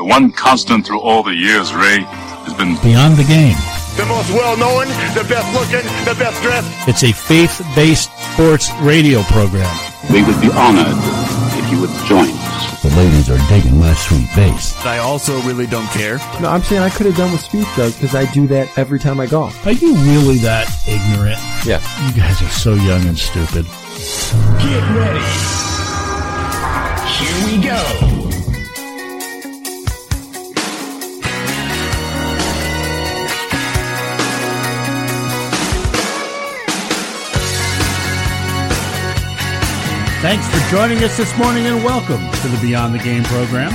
The one constant through all the years, Ray, has been Beyond the Game. The most well known, the best looking, the best dressed. It's a faith based sports radio program. We would be honored if you would join us. The ladies are digging my sweet bass. I also really don't care. No, I'm saying I could have done with speed though, because I do that every time I golf. Are you really that ignorant? Yeah. You guys are so young and stupid. Get ready. Here we go. Thanks for joining us this morning and welcome to the Beyond the Game program.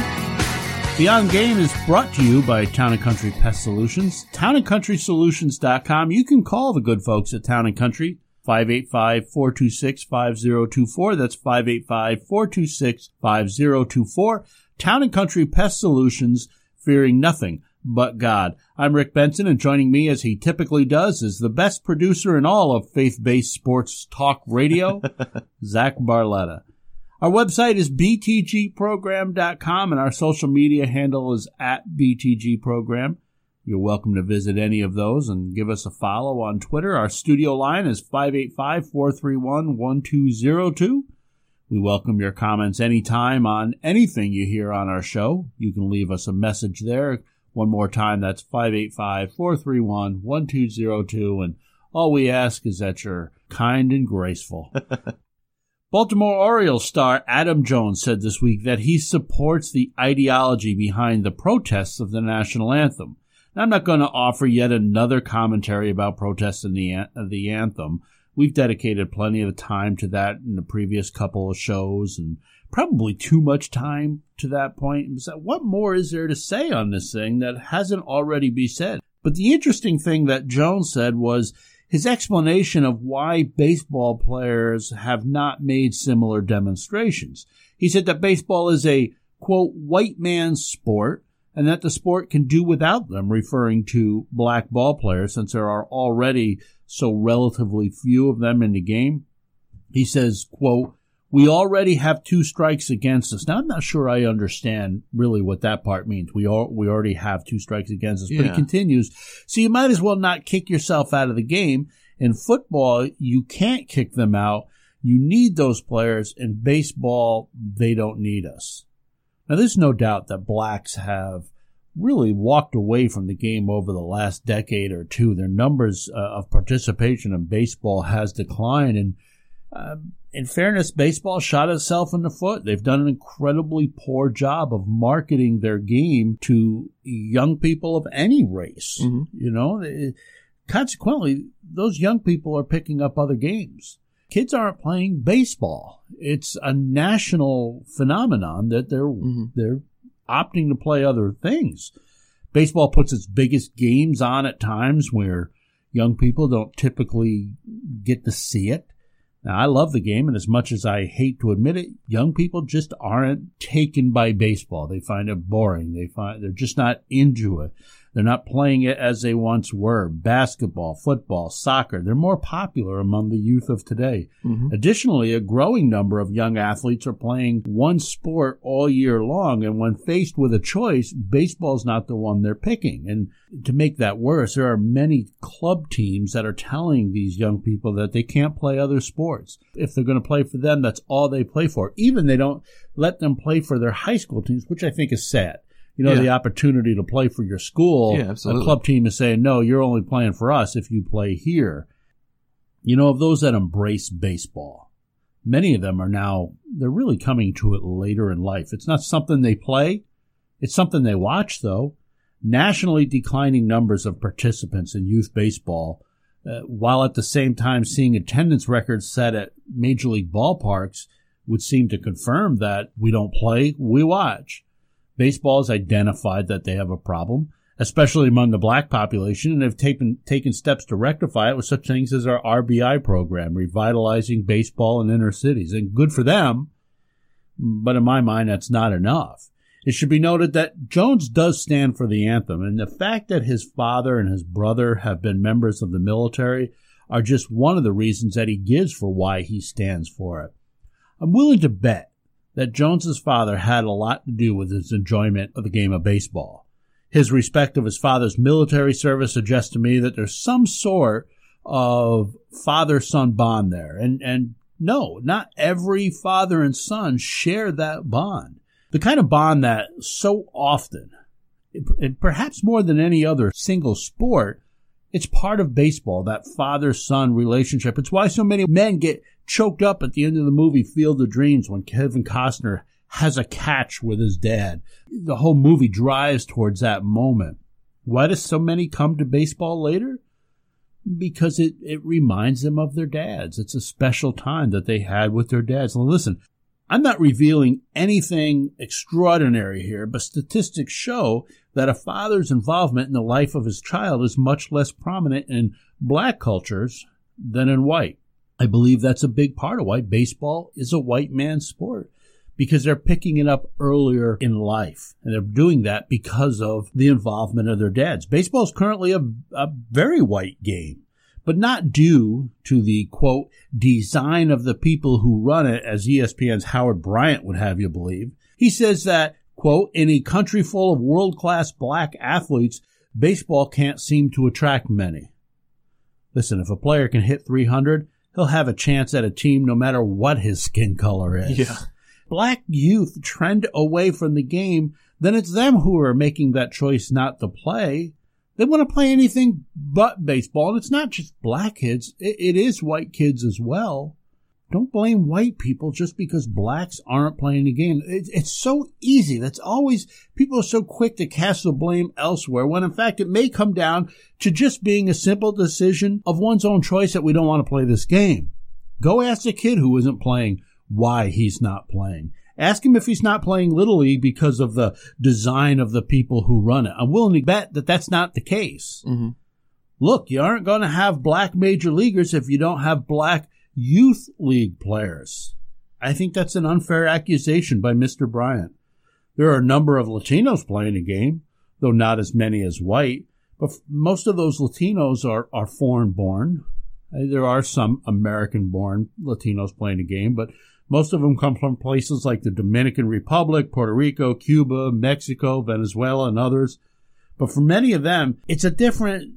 Beyond Game is brought to you by Town and Country Pest Solutions. TownandCountrySolutions.com. You can call the good folks at Town and Country 585-426-5024. That's 585-426-5024. Town and Country Pest Solutions, fearing nothing but God. I'm Rick Benson, and joining me, as he typically does, is the best producer in all of faith-based sports talk radio, Zach Barletta. Our website is btgprogram.com, and our social media handle is at btgprogram. You're welcome to visit any of those and give us a follow on Twitter. Our studio line is 585-431-1202. We welcome your comments anytime on anything you hear on our show. You can leave us a message there. One more time, that's 585-431-1202. And all we ask is that you're kind and graceful. Baltimore Orioles star Adam Jones said this week that he supports the ideology behind the protests of the national anthem. Now, I'm not going to offer yet another commentary about protests in the, the anthem. We've dedicated plenty of time to that in the previous couple of shows and probably too much time to that point. What more is there to say on this thing that hasn't already been said? But the interesting thing that Jones said was his explanation of why baseball players have not made similar demonstrations. He said that baseball is a quote white man's sport and that the sport can do without them, referring to black ball players since there are already so relatively few of them in the game. He says, quote, we already have two strikes against us. Now, I'm not sure I understand really what that part means. We all, we already have two strikes against us, but he continues. So you might as well not kick yourself out of the game. In football, you can't kick them out. You need those players. In baseball, they don't need us. Now, there's no doubt that blacks have really walked away from the game over the last decade or two. Their numbers uh, of participation in baseball has declined, and uh, in fairness, baseball shot itself in the foot. They've done an incredibly poor job of marketing their game to young people of any race. Mhm. You know, Eh, consequently, those young people are picking up other games. Kids aren't playing baseball. It's a national phenomenon that they're Mhm. they're opting to play other things. Baseball puts its biggest games on at times where young people don't typically get to see it. Now, I love the game, and as much as I hate to admit it, young people just aren't taken by baseball. They find it boring. They find they're just not into it. They're not playing it as they once were. Basketball, football, soccer, they're more popular among the youth of today. Mm-hmm. Additionally, a growing number of young athletes are playing one sport all year long, and when faced with a choice, baseball's not the one they're picking. And to make that worse, there are many club teams that are telling these young people that they can't play other sports. If they're going to play for them, that's all they play for. Even they don't let them play for their high school teams, which I think is sad. You know, Yeah. the opportunity to play for your school. Yeah, absolutely. A club team is saying, no, you're only playing for us if you play here. You know, of those that embrace baseball, many of them are now, they're really coming to it later in life. It's not something they play. It's something they watch though. Nationally declining numbers of participants in youth baseball, uh, while at the same time seeing attendance records set at major league ballparks would seem to confirm that we don't play, we watch. Baseball has identified that they have a problem, especially among the black population, and have taken taken steps to rectify it with such things as our RBI program, revitalizing baseball in inner cities. And good for them, but in my mind, that's not enough. It should be noted that Jones does stand for the anthem, and the fact that his father and his brother have been members of the military are just one of the reasons that he gives for why he stands for it. I'm willing to bet that Jones's father had a lot to do with his enjoyment of the game of baseball. His respect of his father's military service suggests to me that there's some sort of father-son bond there. And, and no, not every father and son share that bond. The kind of bond that so often, and perhaps more than any other single sport, it's part of baseball, that father son relationship. It's why so many men get choked up at the end of the movie Field of Dreams when Kevin Costner has a catch with his dad. The whole movie drives towards that moment. Why do so many come to baseball later? Because it, it reminds them of their dads. It's a special time that they had with their dads. Now listen, I'm not revealing anything extraordinary here, but statistics show that a father's involvement in the life of his child is much less prominent in black cultures than in white. I believe that's a big part of why baseball is a white man's sport because they're picking it up earlier in life. And they're doing that because of the involvement of their dads. Baseball is currently a, a very white game, but not due to the quote, design of the people who run it, as ESPN's Howard Bryant would have you believe. He says that, quote, in a country full of world class black athletes, baseball can't seem to attract many. Listen, if a player can hit 300, he'll have a chance at a team no matter what his skin color is. Yeah. Black youth trend away from the game, then it's them who are making that choice not to play. They want to play anything but baseball, and it's not just black kids, it, it is white kids as well. Don't blame white people just because blacks aren't playing the game. It, it's so easy. That's always, people are so quick to cast the blame elsewhere when in fact it may come down to just being a simple decision of one's own choice that we don't want to play this game. Go ask the kid who isn't playing why he's not playing. Ask him if he's not playing Little League because of the design of the people who run it. I'm willing to bet that that's not the case. Mm-hmm. Look, you aren't going to have black major leaguers if you don't have black youth league players. I think that's an unfair accusation by Mr. Bryant. There are a number of Latinos playing the game, though not as many as white, but most of those Latinos are, are foreign born. Uh, there are some American born Latinos playing the game, but most of them come from places like the Dominican Republic, Puerto Rico, Cuba, Mexico, Venezuela, and others. But for many of them, it's a different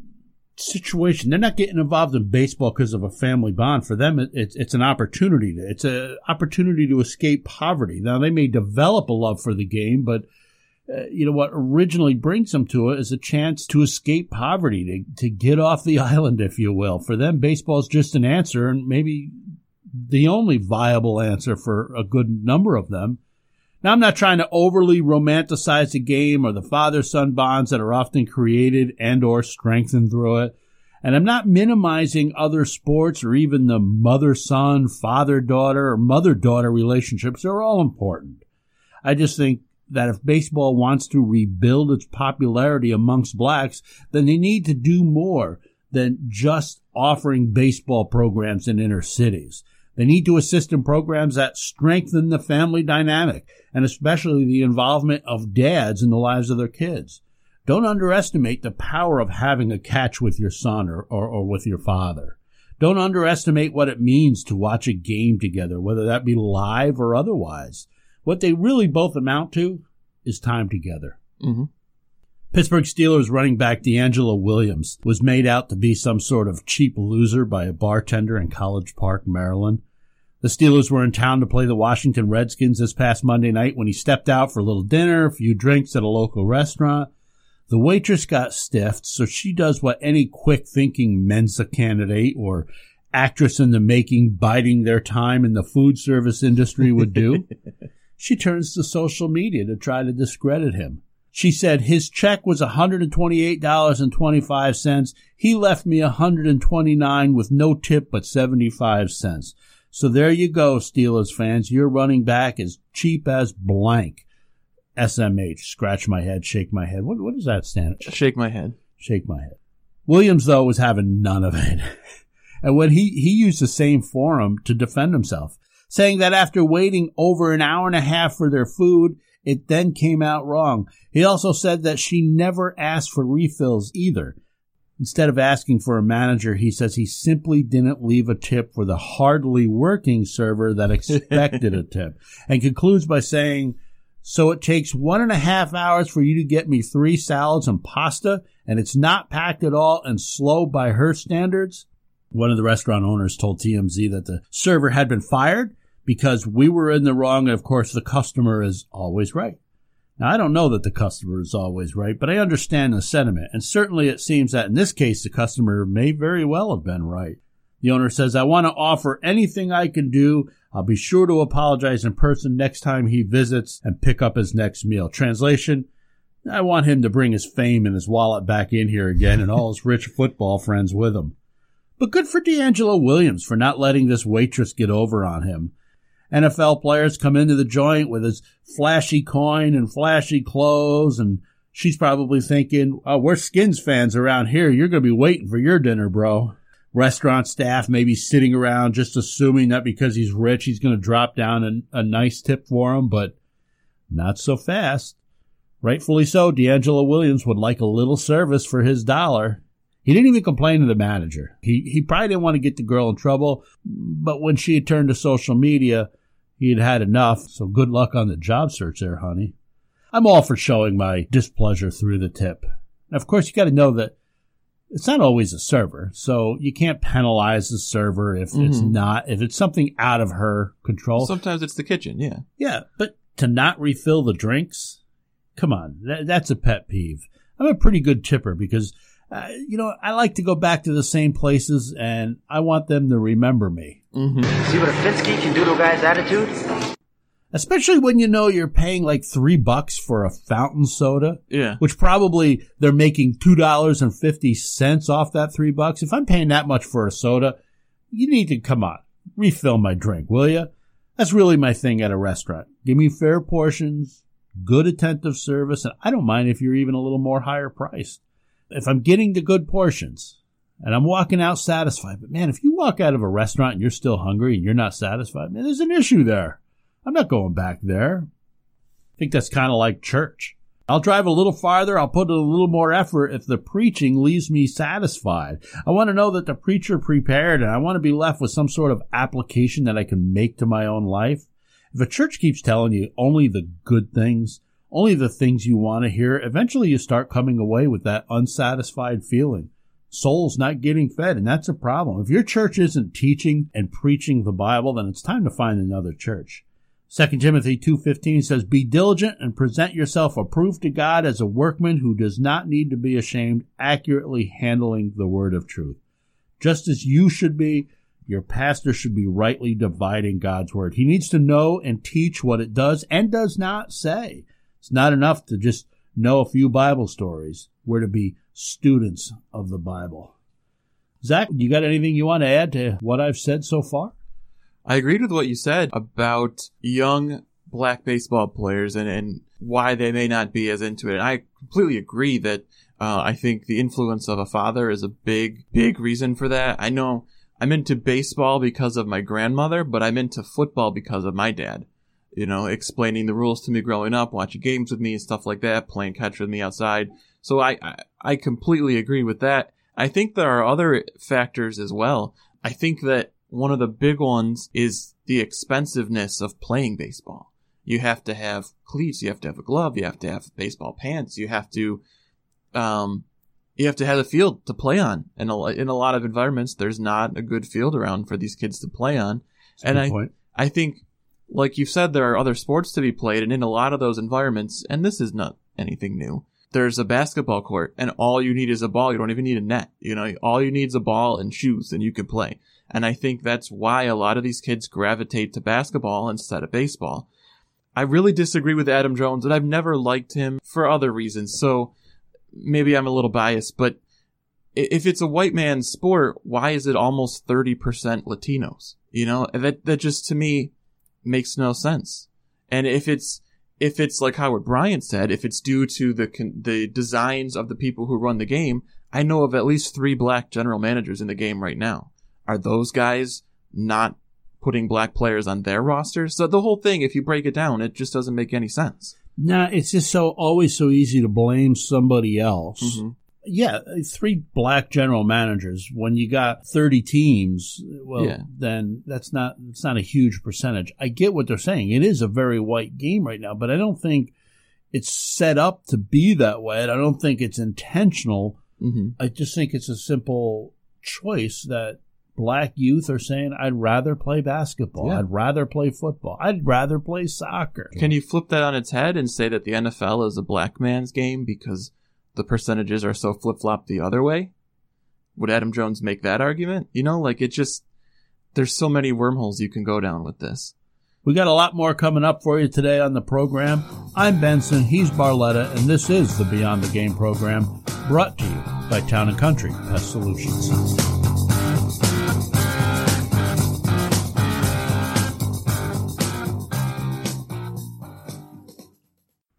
situation. They're not getting involved in baseball because of a family bond. For them, it, it's it's an opportunity. It's an opportunity to escape poverty. Now they may develop a love for the game, but uh, you know what originally brings them to it is a chance to escape poverty, to to get off the island, if you will. For them, baseball is just an answer, and maybe the only viable answer for a good number of them. Now, I'm not trying to overly romanticize the game or the father-son bonds that are often created and or strengthened through it. And I'm not minimizing other sports or even the mother-son, father-daughter, or mother-daughter relationships. They're all important. I just think that if baseball wants to rebuild its popularity amongst blacks, then they need to do more than just offering baseball programs in inner cities. They need to assist in programs that strengthen the family dynamic and especially the involvement of dads in the lives of their kids. Don't underestimate the power of having a catch with your son or, or, or with your father. Don't underestimate what it means to watch a game together, whether that be live or otherwise. What they really both amount to is time together. Mm-hmm. Pittsburgh Steelers running back DeAngelo Williams was made out to be some sort of cheap loser by a bartender in College Park, Maryland. The Steelers were in town to play the Washington Redskins this past Monday night when he stepped out for a little dinner, a few drinks at a local restaurant. The waitress got stiffed, so she does what any quick thinking Mensa candidate or actress in the making biding their time in the food service industry would do. she turns to social media to try to discredit him. She said his check was $128.25. He left me 129 with no tip but 75 cents. So there you go, Steelers fans. Your running back is cheap as blank. SMH. Scratch my head, shake my head. What, what does that stand for? Shake my head. Shake my head. Williams, though, was having none of it. and when he, he used the same forum to defend himself, saying that after waiting over an hour and a half for their food, it then came out wrong. He also said that she never asked for refills either. Instead of asking for a manager, he says he simply didn't leave a tip for the hardly working server that expected a tip and concludes by saying, so it takes one and a half hours for you to get me three salads and pasta and it's not packed at all and slow by her standards. One of the restaurant owners told TMZ that the server had been fired because we were in the wrong. And of course, the customer is always right. Now, I don't know that the customer is always right, but I understand the sentiment. And certainly it seems that in this case, the customer may very well have been right. The owner says, I want to offer anything I can do. I'll be sure to apologize in person next time he visits and pick up his next meal. Translation, I want him to bring his fame and his wallet back in here again and all his rich football friends with him. But good for DeAngelo Williams for not letting this waitress get over on him. NFL players come into the joint with his flashy coin and flashy clothes, and she's probably thinking, oh, we're Skins fans around here. You're going to be waiting for your dinner, bro. Restaurant staff maybe sitting around just assuming that because he's rich, he's going to drop down a, a nice tip for him, but not so fast. Rightfully so, DeAngelo Williams would like a little service for his dollar. He didn't even complain to the manager. He he probably didn't want to get the girl in trouble, but when she had turned to social media, he had had enough, so good luck on the job search there, honey. I'm all for showing my displeasure through the tip. Now, of course, you got to know that it's not always a server, so you can't penalize the server if mm-hmm. it's not, if it's something out of her control. Sometimes it's the kitchen, yeah. Yeah, but to not refill the drinks, come on, that, that's a pet peeve. I'm a pretty good tipper because, uh, you know, I like to go back to the same places and I want them to remember me. Mm-hmm. See what a Finsky can do to a guy's attitude? Especially when you know you're paying like three bucks for a fountain soda. Yeah. Which probably they're making two dollars and fifty cents off that three bucks. If I'm paying that much for a soda, you need to come on, refill my drink, will you? That's really my thing at a restaurant. Give me fair portions, good attentive service, and I don't mind if you're even a little more higher priced. If I'm getting the good portions, and I'm walking out satisfied. But man, if you walk out of a restaurant and you're still hungry and you're not satisfied, man, there's an issue there. I'm not going back there. I think that's kind of like church. I'll drive a little farther. I'll put in a little more effort if the preaching leaves me satisfied. I want to know that the preacher prepared and I want to be left with some sort of application that I can make to my own life. If a church keeps telling you only the good things, only the things you want to hear, eventually you start coming away with that unsatisfied feeling souls not getting fed, and that's a problem. If your church isn't teaching and preaching the Bible, then it's time to find another church. 2 Timothy 2:15 says, "Be diligent and present yourself approved to God as a workman who does not need to be ashamed, accurately handling the word of truth." Just as you should be, your pastor should be rightly dividing God's word. He needs to know and teach what it does and does not say. It's not enough to just know a few Bible stories. We're to be students of the Bible. Zach, you got anything you want to add to what I've said so far? I agreed with what you said about young black baseball players and, and why they may not be as into it. And I completely agree that uh, I think the influence of a father is a big, big reason for that. I know I'm into baseball because of my grandmother, but I'm into football because of my dad. You know, explaining the rules to me growing up, watching games with me and stuff like that, playing catch with me outside. So I, I, I completely agree with that. I think there are other factors as well. I think that one of the big ones is the expensiveness of playing baseball. You have to have cleats, you have to have a glove, you have to have baseball pants, you have to, um, you have to have a field to play on. And in a lot of environments, there's not a good field around for these kids to play on. That's and I, point. I think, like you've said, there are other sports to be played, and in a lot of those environments, and this is not anything new there's a basketball court and all you need is a ball. You don't even need a net. You know, all you need is a ball and shoes and you can play. And I think that's why a lot of these kids gravitate to basketball instead of baseball. I really disagree with Adam Jones and I've never liked him for other reasons. So maybe I'm a little biased, but if it's a white man's sport, why is it almost 30% Latinos? You know, that, that just to me makes no sense. And if it's, if it's like Howard Bryant said, if it's due to the the designs of the people who run the game, I know of at least three black general managers in the game right now. Are those guys not putting black players on their rosters? So the whole thing, if you break it down, it just doesn't make any sense. Nah, it's just so always so easy to blame somebody else. Mm-hmm. Yeah, three black general managers. When you got 30 teams, well, Yeah. then that's not, it's not a huge percentage. I get what they're saying. It is a very white game right now, but I don't think it's set up to be that way. And I don't think it's intentional. hmm I just think it's a simple choice that black youth are saying, I'd rather play basketball. Yeah. I'd rather play football. I'd rather play soccer. Can you flip that on its head and say that the NFL is a black man's game because the percentages are so flip flop the other way? Would Adam Jones make that argument? You know, like it just, there's so many wormholes you can go down with this. We got a lot more coming up for you today on the program. I'm Benson, he's Barletta, and this is the Beyond the Game program brought to you by Town and Country Pest Solutions.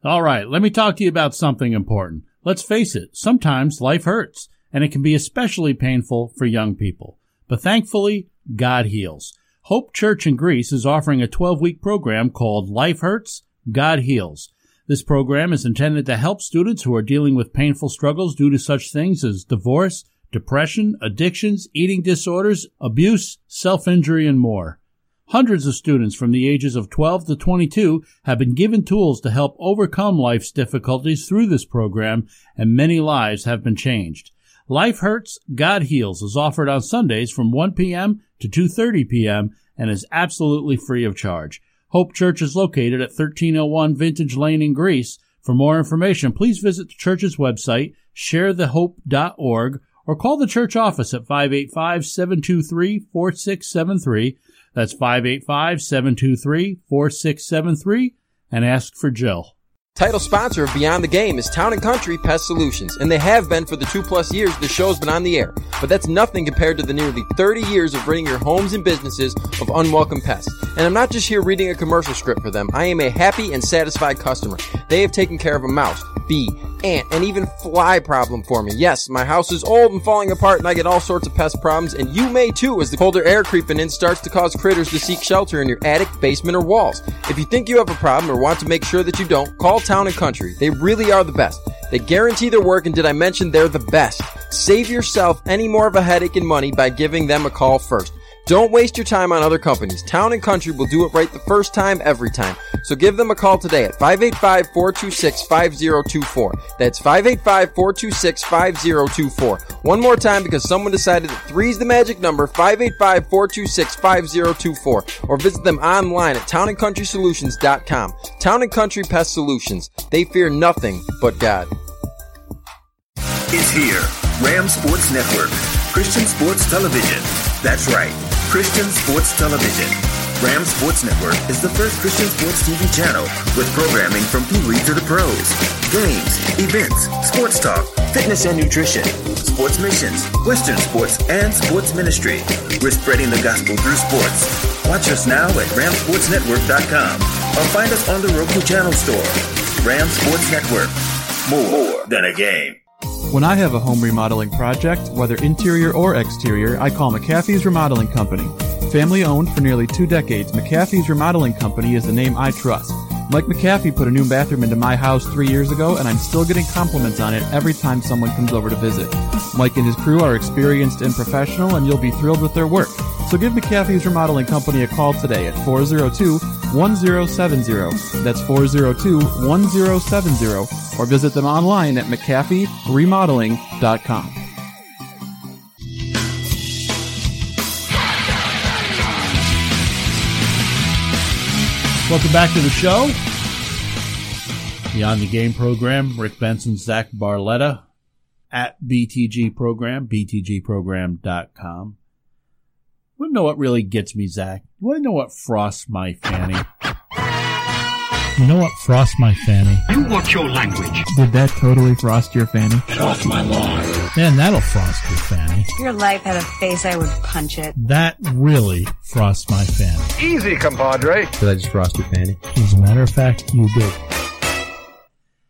All right, let me talk to you about something important. Let's face it, sometimes life hurts, and it can be especially painful for young people. But thankfully, God heals. Hope Church in Greece is offering a 12 week program called Life Hurts, God Heals. This program is intended to help students who are dealing with painful struggles due to such things as divorce, depression, addictions, eating disorders, abuse, self injury, and more. Hundreds of students from the ages of 12 to 22 have been given tools to help overcome life's difficulties through this program, and many lives have been changed. Life Hurts, God Heals is offered on Sundays from 1 p.m. to 2.30 p.m. and is absolutely free of charge. Hope Church is located at 1301 Vintage Lane in Greece. For more information, please visit the church's website, sharethehope.org, or call the church office at 585-723-4673. That's 585-723-4673 and ask for Jill. Title sponsor of Beyond the Game is Town and Country Pest Solutions, and they have been for the two plus years the show's been on the air. But that's nothing compared to the nearly 30 years of ridding your homes and businesses of unwelcome pests. And I'm not just here reading a commercial script for them. I am a happy and satisfied customer. They have taken care of a mouse, bee, ant, and even fly problem for me. Yes, my house is old and falling apart and I get all sorts of pest problems, and you may too as the colder air creeping in starts to cause critters to seek shelter in your attic, basement, or walls. If you think you have a problem or want to make sure that you don't, call Town and Country. They really are the best. They guarantee their work, and did I mention they're the best? Save yourself any more of a headache and money by giving them a call first. Don't waste your time on other companies. Town and Country will do it right the first time, every time. So give them a call today at 585-426-5024. That's 585-426-5024. One more time because someone decided that three's the magic number, 585-426-5024. Or visit them online at townandcountrysolutions.com. Town and Country Pest Solutions. They fear nothing but God. It's here. Ram Sports Network. Christian Sports Television. That's right. Christian Sports Television. Ram Sports Network is the first Christian sports TV channel with programming from Pee Wee to the pros. Games, events, sports talk, fitness and nutrition, sports missions, Western sports, and sports ministry. We're spreading the gospel through sports. Watch us now at ramsportsnetwork.com or find us on the Roku channel store. Ram Sports Network. More than a game. When I have a home remodeling project, whether interior or exterior, I call McAfee's Remodeling Company. Family owned for nearly two decades, McAfee's Remodeling Company is the name I trust. Mike McAfee put a new bathroom into my house three years ago, and I'm still getting compliments on it every time someone comes over to visit. Mike and his crew are experienced and professional, and you'll be thrilled with their work. So give McAfee's Remodeling Company a call today at 402 1070. That's 402 1070. Or visit them online at McAfeeRemodeling.com. Welcome back to the show. Beyond the Game program, Rick Benson, Zach Barletta at BTG Program, BTGprogram.com. Want to know what really gets me, Zach? You want to know what frosts my fanny? You know what frosts my fanny? You watch your language. Did that totally frost your fanny? Get off my lawn. Man, that'll frost your fanny. If your life had a face, I would punch it. That really frosts my fanny. Easy, compadre. Did I just frost your fanny? As a matter of fact, you did.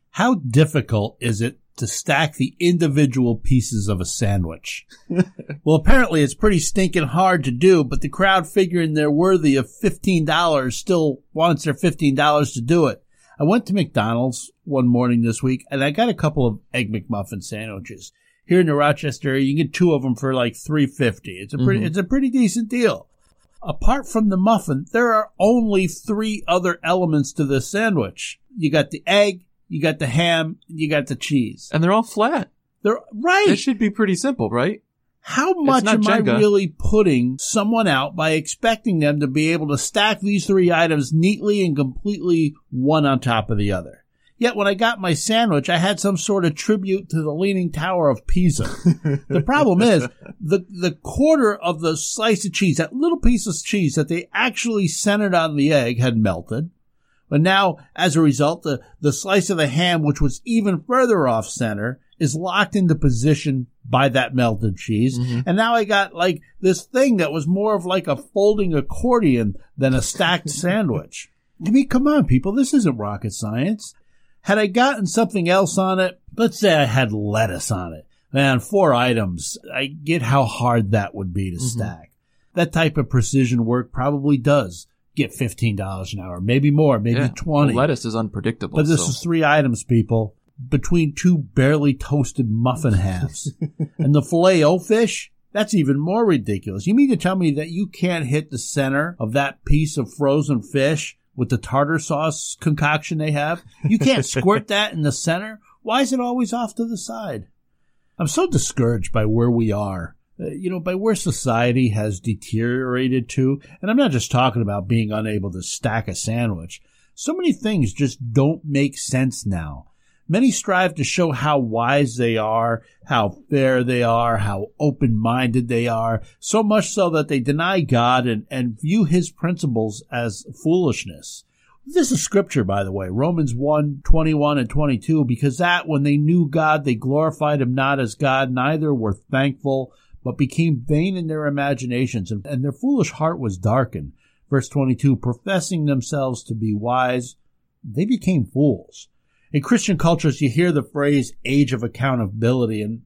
How difficult is it to stack the individual pieces of a sandwich? well, apparently it's pretty stinking hard to do, but the crowd figuring they're worthy of $15 still wants their $15 to do it. I went to McDonald's one morning this week and I got a couple of Egg McMuffin sandwiches. Here in the Rochester area, you can get two of them for like three fifty. It's a pretty, Mhm. it's a pretty decent deal. Apart from the muffin, there are only three other elements to this sandwich. You got the egg, you got the ham, you got the cheese. And they're all flat. They're right. It should be pretty simple, right? How much am I really putting someone out by expecting them to be able to stack these three items neatly and completely one on top of the other? Yet when I got my sandwich, I had some sort of tribute to the Leaning Tower of Pisa. the problem is the the quarter of the slice of cheese, that little piece of cheese that they actually centered on the egg, had melted. But now, as a result, the, the slice of the ham, which was even further off center, is locked into position by that melted cheese. Mm-hmm. And now I got like this thing that was more of like a folding accordion than a stacked sandwich. I mean, come on, people. This isn't rocket science. Had I gotten something else on it, let's say I had lettuce on it, man, four items, I get how hard that would be to mm-hmm. stack. That type of precision work probably does get $15 an hour, maybe more, maybe Yeah. 20. Well, lettuce is unpredictable. But this so- is three items, people, between two barely toasted muffin halves. and the filet o fish, that's even more ridiculous. You mean to tell me that you can't hit the center of that piece of frozen fish with the tartar sauce concoction they have? You can't squirt that in the center? Why is it always off to the side? I'm so discouraged by where we are. Uh, You know, by where society has deteriorated to. And I'm not just talking about being unable to stack a sandwich. So many things just don't make sense now. Many strive to show how wise they are, how fair they are, how open-minded they are, so much so that they deny God and, and view his principles as foolishness. This is scripture, by the way, Romans 1, 21 and 22, because that when they knew God, they glorified him not as God, neither were thankful, but became vain in their imaginations, and, their foolish heart was darkened. Verse 22, professing themselves to be wise, they became fools. In Christian cultures, you hear the phrase age of accountability, and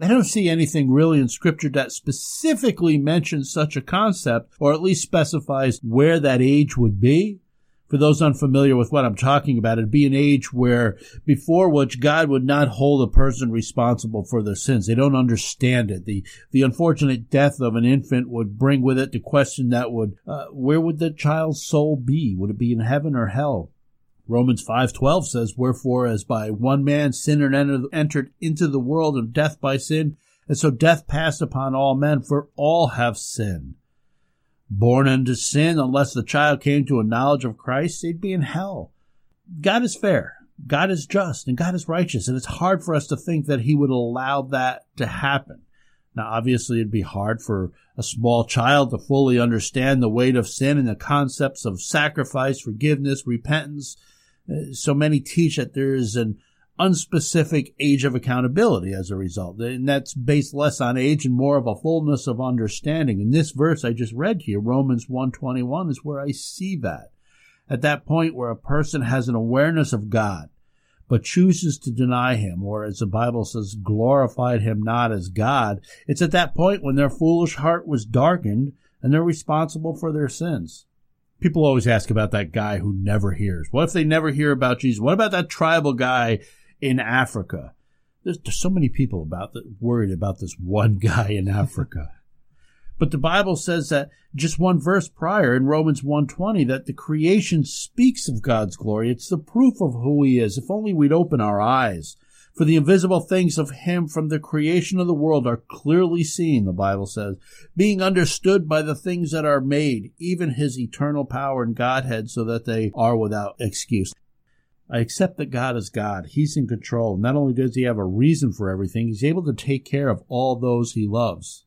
I don't see anything really in scripture that specifically mentions such a concept, or at least specifies where that age would be. For those unfamiliar with what I'm talking about, it'd be an age where before which God would not hold a person responsible for their sins. They don't understand it. The, the unfortunate death of an infant would bring with it the question that would, uh, where would the child's soul be? Would it be in heaven or hell? Romans 5:12 says, "Wherefore as by one man sin entered into the world and death by sin, and so death passed upon all men, for all have sinned." Born into sin, unless the child came to a knowledge of Christ, they'd be in hell. God is fair. God is just and God is righteous, and it's hard for us to think that he would allow that to happen. Now, obviously, it'd be hard for a small child to fully understand the weight of sin and the concepts of sacrifice, forgiveness, repentance. Uh, So many teach that there is an unspecific age of accountability as a result. And that's based less on age and more of a fullness of understanding. In this verse I just read here, Romans 121 is where I see that. At that point where a person has an awareness of God, but chooses to deny him, or as the Bible says, glorified him not as God, it's at that point when their foolish heart was darkened and they're responsible for their sins. People always ask about that guy who never hears. What if they never hear about Jesus? What about that tribal guy in Africa? There's, there's so many people about that worried about this one guy in Africa. But the Bible says that just one verse prior in Romans 120 that the creation speaks of God's glory. It's the proof of who he is. If only we'd open our eyes. For the invisible things of him from the creation of the world are clearly seen, the Bible says, being understood by the things that are made, even his eternal power and Godhead, so that they are without excuse. I accept that God is God. He's in control. Not only does he have a reason for everything, he's able to take care of all those he loves.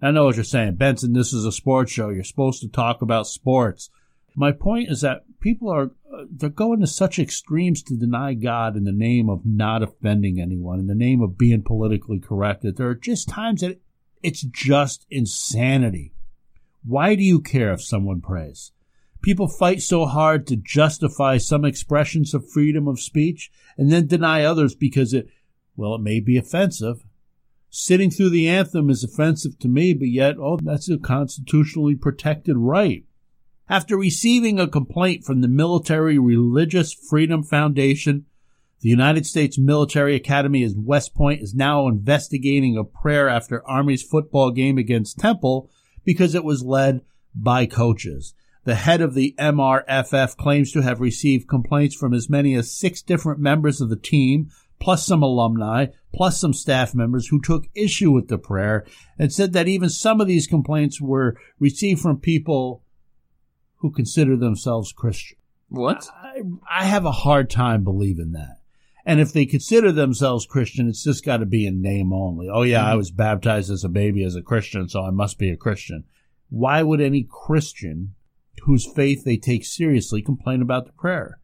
I know what you're saying. Benson, this is a sports show. You're supposed to talk about sports. My point is that people are uh, they're going to such extremes to deny God in the name of not offending anyone, in the name of being politically correct. That there are just times that it's just insanity. Why do you care if someone prays? People fight so hard to justify some expressions of freedom of speech and then deny others because it, well, it may be offensive. Sitting through the anthem is offensive to me, but yet, oh, that's a constitutionally protected right. After receiving a complaint from the Military Religious Freedom Foundation, The United States Military Academy in West Point is now investigating a prayer after Army's football game against Temple because it was led by coaches. The head of the MRFF claims to have received complaints from as many as six different members of the team, plus some alumni, plus some staff members who took issue with the prayer and said that even some of these complaints were received from people who consider themselves Christian. What? I, I have a hard time believing that. And if they consider themselves Christian, it's just got to be in name only. Oh yeah, I mm-hmm. was baptized as a baby as a Christian, so I must be a Christian. Why would any Christian whose faith they take seriously complain about the prayer?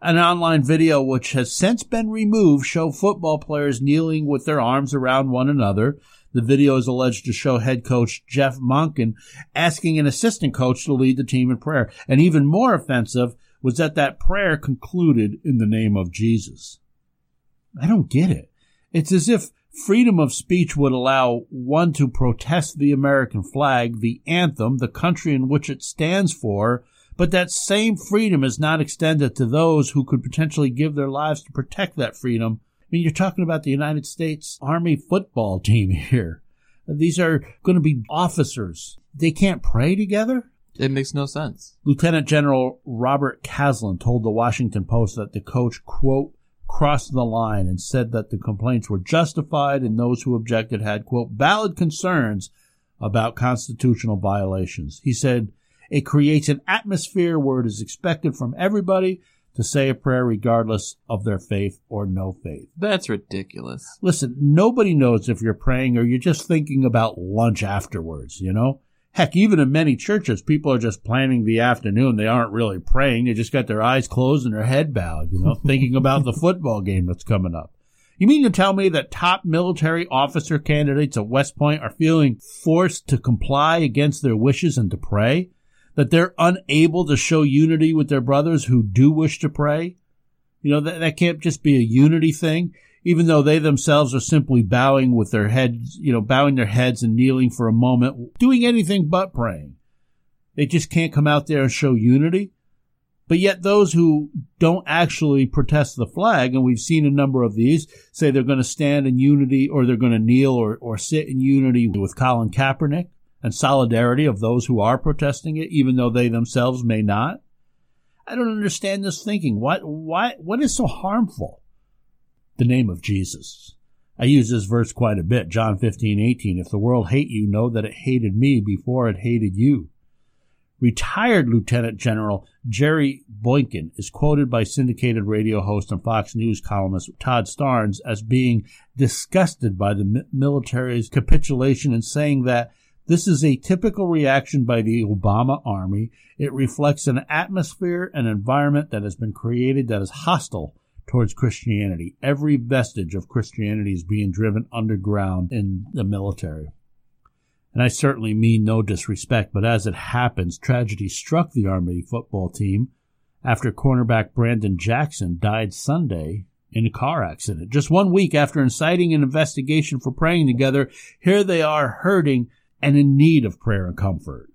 An online video which has since been removed show football players kneeling with their arms around one another. The video is alleged to show head coach Jeff Monken asking an assistant coach to lead the team in prayer. And even more offensive was that that prayer concluded in the name of Jesus. I don't get it. It's as if freedom of speech would allow one to protest the American flag, the anthem, the country in which it stands for, but that same freedom is not extended to those who could potentially give their lives to protect that freedom. I mean, you're talking about the United States Army football team here. These are going to be officers. They can't pray together? It makes no sense. Lieutenant General Robert Caslen told the Washington Post that the coach, quote, crossed the line and said that the complaints were justified and those who objected had, quote, valid concerns about constitutional violations. He said, it creates an atmosphere where it is expected from everybody to say a prayer regardless of their faith or no faith. That's ridiculous. Listen, nobody knows if you're praying or you're just thinking about lunch afterwards, you know? Heck, even in many churches, people are just planning the afternoon. They aren't really praying. They just got their eyes closed and their head bowed, you know, thinking about the football game that's coming up. You mean to tell me that top military officer candidates at West Point are feeling forced to comply against their wishes and to pray? That they're unable to show unity with their brothers who do wish to pray? You know, that, that can't just be a unity thing even though they themselves are simply bowing with their heads, you know, bowing their heads and kneeling for a moment, doing anything but praying. They just can't come out there and show unity. But yet those who don't actually protest the flag, and we've seen a number of these, say they're going to stand in unity or they're going to kneel or, or sit in unity with Colin Kaepernick and solidarity of those who are protesting it, even though they themselves may not. I don't understand this thinking. What, why, what is so harmful? The name of Jesus. I use this verse quite a bit, John 15, 18. If the world hate you, know that it hated me before it hated you. Retired Lieutenant General Jerry Boykin is quoted by syndicated radio host and Fox News columnist Todd Starnes as being disgusted by the military's capitulation and saying that this is a typical reaction by the Obama army. It reflects an atmosphere and environment that has been created that is hostile towards Christianity. Every vestige of Christianity is being driven underground in the military. And I certainly mean no disrespect, but as it happens, tragedy struck the Army football team after cornerback Brandon Jackson died Sunday in a car accident. Just one week after inciting an investigation for praying together, here they are hurting and in need of prayer and comfort.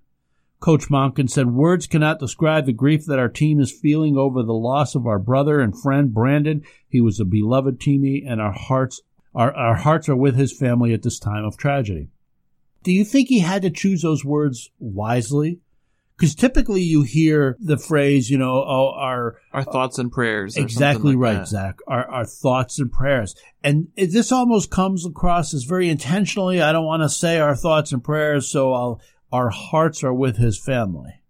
Coach Monken said, Words cannot describe the grief that our team is feeling over the loss of our brother and friend Brandon. He was a beloved teammate, and our hearts, our, our hearts are with his family at this time of tragedy. Do you think he had to choose those words wisely? Because typically you hear the phrase, you know, oh, our our thoughts and prayers. Exactly like right, that. Zach. Our our thoughts and prayers, and it, this almost comes across as very intentionally. I don't want to say our thoughts and prayers, so I'll our hearts are with his family.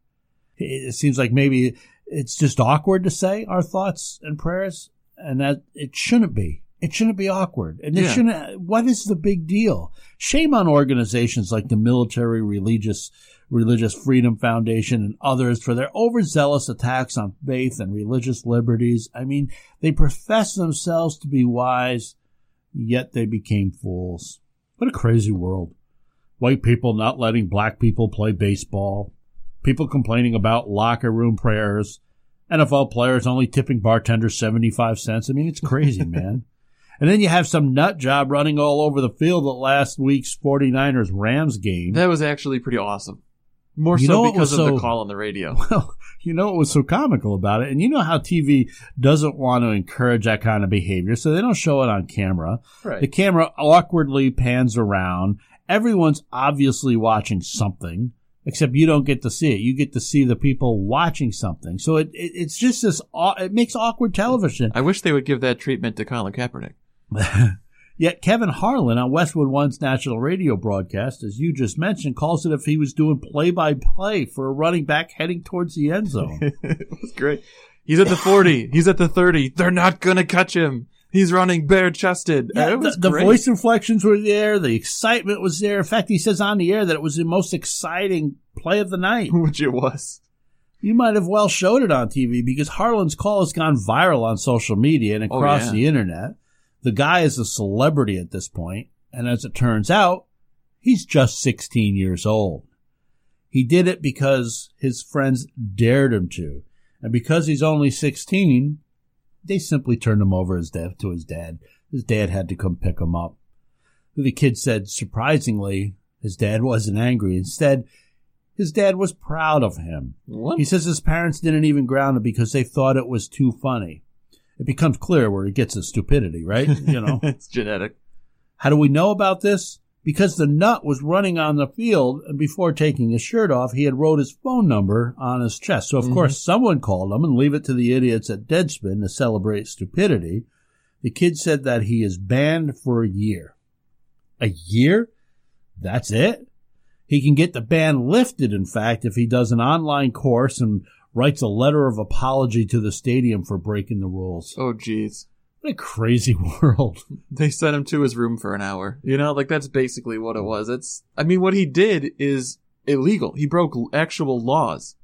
It seems like maybe it's just awkward to say our thoughts and prayers, and that it shouldn't be. It shouldn't be awkward. And it Yeah. shouldn't, what is the big deal? Shame on organizations like the Military Religious, Religious Freedom Foundation and others for their overzealous attacks on faith and religious liberties. I mean, they profess themselves to be wise, yet they became fools. What a crazy world. White people not letting black people play baseball. People complaining about locker room prayers. NFL players only tipping bartenders 75 cents. I mean, it's crazy, man. And then you have some nut job running all over the field at last week's 49ers Rams game. That was actually pretty awesome. More You so because of so- the call on the radio. Well, you know what was so comical about it? And you know how TV doesn't want to encourage that kind of behavior, so they don't show it on camera. Right. The camera awkwardly pans around. Everyone's obviously watching something, except you don't get to see it. You get to see the people watching something. So it, it it's just this, it makes awkward television. I wish they would give that treatment to Colin Kaepernick. Yet Kevin Harlan on Westwood One's national radio broadcast, as you just mentioned, calls it if he was doing play by play for a running back heading towards the end zone. it was great. He's at the 40. He's at the 30. They're not going to catch him. He's running bare chested. Yeah, the, the voice inflections were there. The excitement was there. In fact, he says on the air that it was the most exciting play of the night. Which it was. You might have well showed it on TV because Harlan's call has gone viral on social media and Oh, across yeah. the internet. The guy is a celebrity at this point, and as it turns out, he's just 16 years old. He did it because his friends dared him to. And because he's only 16, they simply turned him over his dad, to his dad. His dad had to come pick him up. The kid said, surprisingly, his dad wasn't angry. Instead, his dad was proud of him. What? He says his parents didn't even ground him because they thought it was too funny. It becomes clear where he gets his stupidity, right? You know. it's genetic. How do we know about this? Because the nut was running on the field, and before taking his shirt off, he had wrote his phone number on his chest. So, of Mhm. course, someone called him and leave it to the idiots at Deadspin to celebrate stupidity. The kid said that he is banned for a year. A year? That's it? He can get the ban lifted, in fact, if he does an online course and writes a letter of apology to the stadium for breaking the rules. Oh, jeez. What a crazy world. They sent him to his room for an hour. You know, like that's basically what it was. It's, I mean, what he did is illegal. He broke actual laws.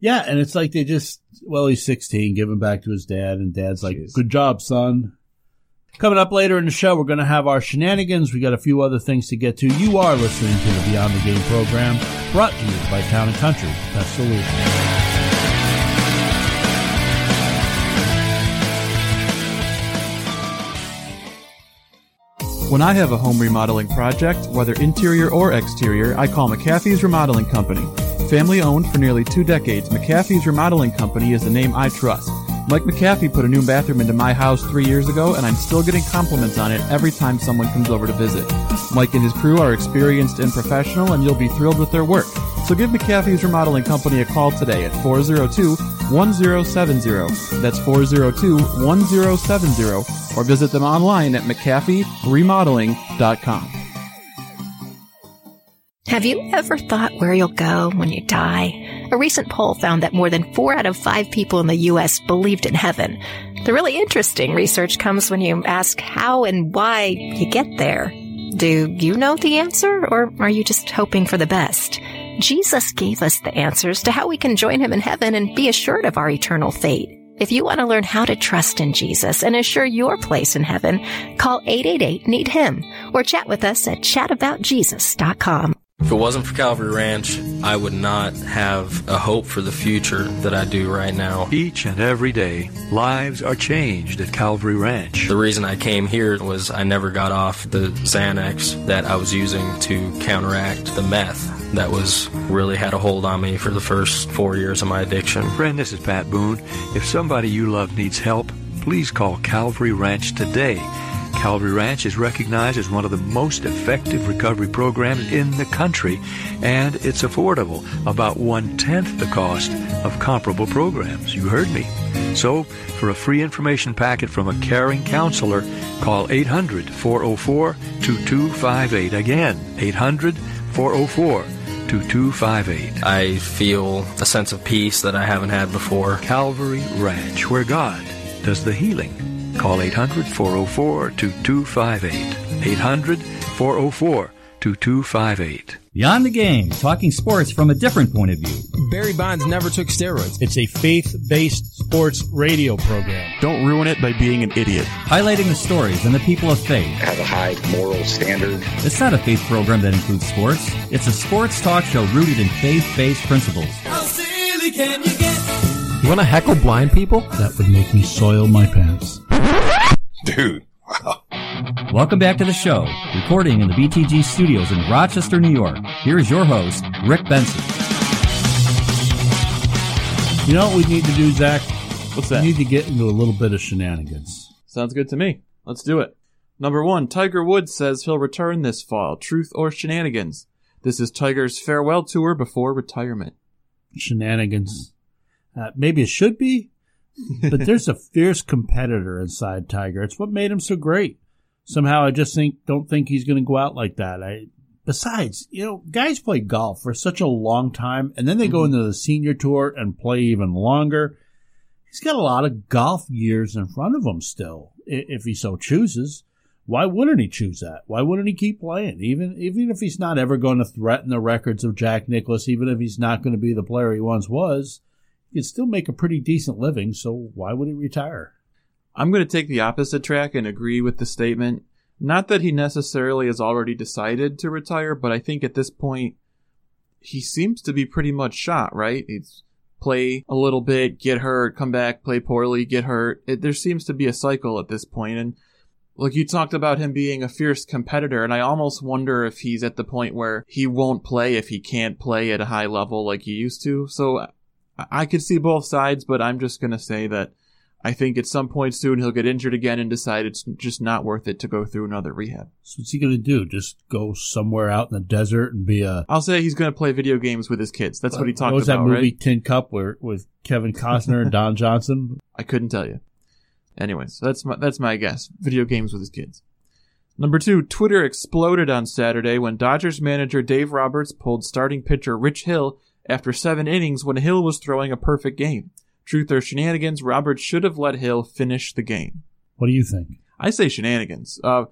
Yeah, and it's like they just, well, he's 16, give him back to his dad, and dad's like, Jeez. good job, son. Coming up later in the show, we're going to have our shenanigans. We got a few other things to get to. You are listening to the Beyond the Game program, brought to you by Town and Country. That's Solution. When I have a home remodeling project, whether interior or exterior, I call McAfee's Remodeling Company. Family owned for nearly two decades, McAfee's Remodeling Company is the name I trust. Mike McAfee put a new bathroom into my house three years ago, and I'm still getting compliments on it every time someone comes over to visit. Mike and his crew are experienced and professional, and you'll be thrilled with their work. So give McAfee's Remodeling Company a call today at 402-1070. That's 402-1070, or visit them online at McAfeeRemodeling.com. Have you ever thought where you'll go when you die? A recent poll found that more than four out of five people in the U.S. believed in heaven. The really interesting research comes when you ask how and why you get there. Do you know the answer, or are you just hoping for the best? Jesus gave us the answers to how we can join him in heaven and be assured of our eternal fate. If you want to learn how to trust in Jesus and assure your place in heaven, call 888-NEED-HIM or chat with us at chataboutjesus.com. If it wasn't for Calvary Ranch, I would not have a hope for the future that I do right now. Each and every day, lives are changed at Calvary Ranch. The reason I came here was I never got off the Xanax that I was using to counteract the meth that was really had a hold on me for the first four years of my addiction. Friend, this is Pat Boone. If somebody you love needs help, please call Calvary Ranch today. Calvary Ranch is recognized as one of the most effective recovery programs in the country, and it's affordable, about one tenth the cost of comparable programs. You heard me. So, for a free information packet from a caring counselor, call 800 404 2258. Again, 800 404 2258. I feel a sense of peace that I haven't had before. Calvary Ranch, where God does the healing. Call 800 404 2258. 800 404 2258. Beyond the Game, talking sports from a different point of view. Barry Bonds never took steroids. It's a faith-based sports radio program. Don't ruin it by being an idiot. Highlighting the stories and the people of faith. Have a high moral standard. It's not a faith program that includes sports. It's a sports talk show rooted in faith-based principles. How silly can you get? You want to heckle blind people? That would make me soil my pants. Dude. Welcome back to the show, recording in the BTG studios in Rochester, New York. Here is your host, Rick Benson. You know what we need to do, Zach? What's that? We need to get into a little bit of shenanigans. Sounds good to me. Let's do it. Number one, Tiger Woods says he'll return this fall. Truth or shenanigans? This is Tiger's farewell tour before retirement. Shenanigans. Uh, maybe it should be, but there's a fierce competitor inside Tiger. It's what made him so great. Somehow, I just think don't think he's going to go out like that. I besides, you know, guys play golf for such a long time, and then they go into the senior tour and play even longer. He's got a lot of golf years in front of him still, if he so chooses. Why wouldn't he choose that? Why wouldn't he keep playing? Even even if he's not ever going to threaten the records of Jack Nicklaus, even if he's not going to be the player he once was, he could still make a pretty decent living. So why would he retire? I'm going to take the opposite track and agree with the statement. Not that he necessarily has already decided to retire, but I think at this point, he seems to be pretty much shot, right? He's play a little bit, get hurt, come back, play poorly, get hurt. It, there seems to be a cycle at this point, and like you talked about him being a fierce competitor, and I almost wonder if he's at the point where he won't play if he can't play at a high level like he used to. So I, could see both sides, but I'm just gonna say that I think at some point soon he'll get injured again and decide it's just not worth it to go through another rehab. So what's he going to do? Just go somewhere out in the desert and be a I'll say he's gonna play video games with his kids. That's what he talked what was about, that movie right? Tin Cup where with Kevin Costner and Don Johnson? I couldn't tell you. Anyways, that's my that's my guess. Video games with his kids. Number two, Twitter exploded on Saturday when Dodgers manager Dave Roberts pulled starting pitcher Rich Hill after seven innings when Hill was throwing a perfect game. Truth or shenanigans, Roberts should have let Hill finish the game. What do you think? I say shenanigans. Uh,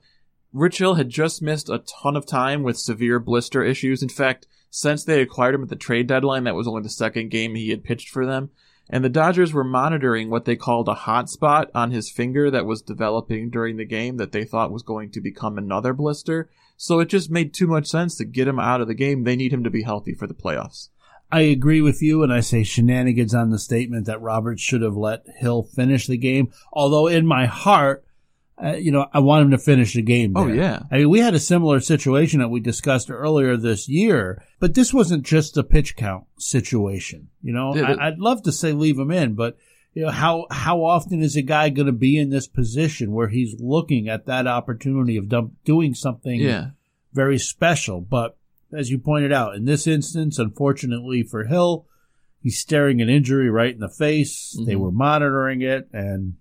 Rich Hill had just missed a ton of time with severe blister issues. In fact, since they acquired him at the trade deadline, that was only the second game he had pitched for them. And the Dodgers were monitoring what they called a hot spot on his finger that was developing during the game that they thought was going to become another blister. So it just made too much sense to get him out of the game. They need him to be healthy for the playoffs. I agree with you, and I say shenanigans on the statement that Roberts should have let Hill finish the game. Although in my heart, uh, you know, I want him to finish the game. Oh, yeah. I mean, we had a similar situation that we discussed earlier this year, but this wasn't just a pitch count situation. You know, Yeah, I, I'd love to say leave him in, but you know, how how often is a guy going to be in this position where he's looking at that opportunity of dump, doing something Yeah. very special? But as you pointed out, in this instance, unfortunately for Hill, he's staring an injury right in the face. They Mhm. were monitoring it, and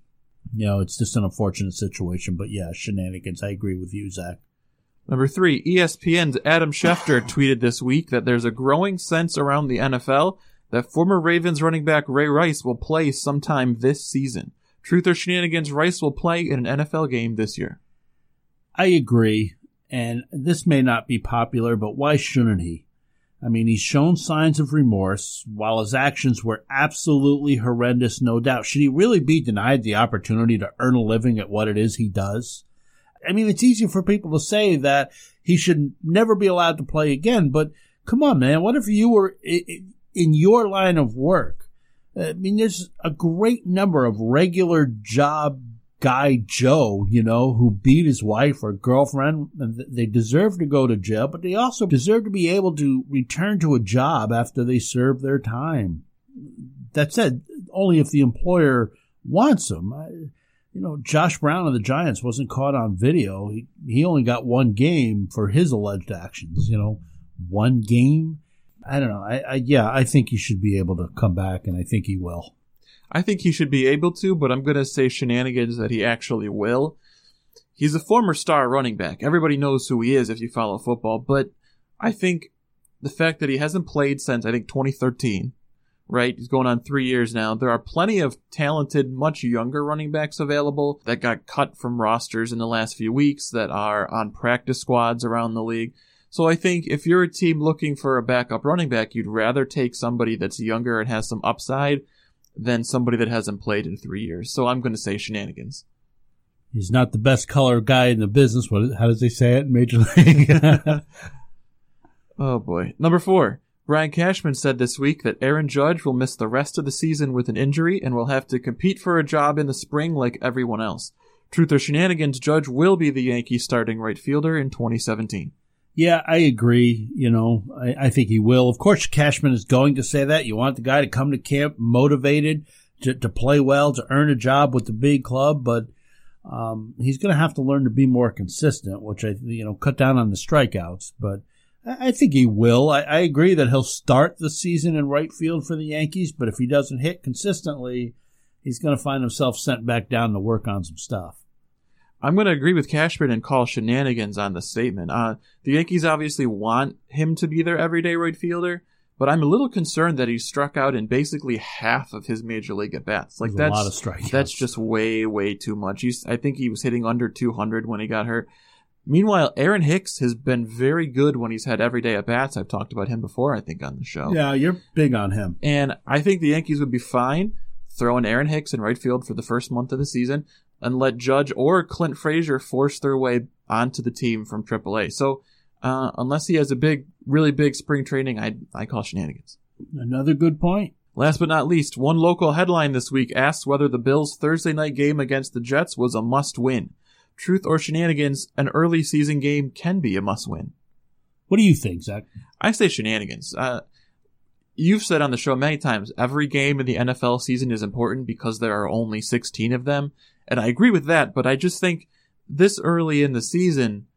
you know, it's just an unfortunate situation. But yeah, shenanigans. I agree with you, Zach. Number three, ESPN's Adam Schefter tweeted this week that there's a growing sense around the NFL that former Ravens running back Ray Rice will play sometime this season. Truth or shenanigans, Rice will play in an NFL game this year. I agree, and this may not be popular, but why shouldn't he? I mean, he's shown signs of remorse while his actions were absolutely horrendous, no doubt. Should he really be denied the opportunity to earn a living at what it is he does? I mean, it's easy for people to say that he should never be allowed to play again, but come on, man. What if you were in your line of work? I mean, there's a great number of regular job guy Joe, you know, who beat his wife or girlfriend. And they deserve to go to jail, but they also deserve to be able to return to a job after they serve their time. That said, only if the employer wants them. I, you know, Josh Brown of the Giants wasn't caught on video. He, he only got one game for his alleged actions, you know, one game. I don't know. I, I yeah, I think he should be able to come back, and I think he will. I think he should be able to, but I'm going to say shenanigans that he actually will. He's a former star running back. Everybody knows who he is if you follow football, but I think the fact that he hasn't played since, I think, 2013, right? He's going on three years now. There are plenty of talented, much younger running backs available that got cut from rosters in the last few weeks that are on practice squads around the league. So I think if you're a team looking for a backup running back, you'd rather take somebody that's younger and has some upside than somebody that hasn't played in three years. So I'm going to say shenanigans. He's not the best color guy in the business. What? How does they say it in Major League? Oh boy. Number four. Brian Cashman said this week that Aaron Judge will miss the rest of the season with an injury and will have to compete for a job in the spring like everyone else. Truth or shenanigans, Judge will be the Yankees starting right fielder in 2017. Yeah, I agree. You know, I, I, think he will. Of course, Cashman is going to say that. You want the guy to come to camp motivated, to, to play well, to earn a job with the big club, but um, he's going to have to learn to be more consistent, which I, you know, cut down on the strikeouts. But I, I think he will. I, I agree that he'll start the season in right field for the Yankees, but if he doesn't hit consistently, he's going to find himself sent back down to work on some stuff. I'm going to agree with Cashman and call shenanigans on the statement. Uh, the Yankees obviously want him to be their everyday right fielder, but I'm a little concerned that he struck out in basically half of his major league at bats. Like There's that's that's just way way too much. He's I think he was hitting under 200 when he got hurt. Meanwhile, Aaron Hicks has been very good when he's had everyday at bats. I've talked about him before, I think, on the show. Yeah, you're big on him. And I think the Yankees would be fine throwing Aaron Hicks in right field for the first month of the season and let Judge or Clint Frazier force their way onto the team from AAA. So uh, unless he has a big, really big spring training, I I call shenanigans. Another good point. Last but not least, one local headline this week asks whether the Bills' Thursday night game against the Jets was a must-win. Truth or shenanigans, an early season game can be a must-win. What do you think, Zach? I say shenanigans. Uh, you've said on the show many times every game in the NFL season is important because there are only 16 of them. And I agree with that, but I just think this early in the season,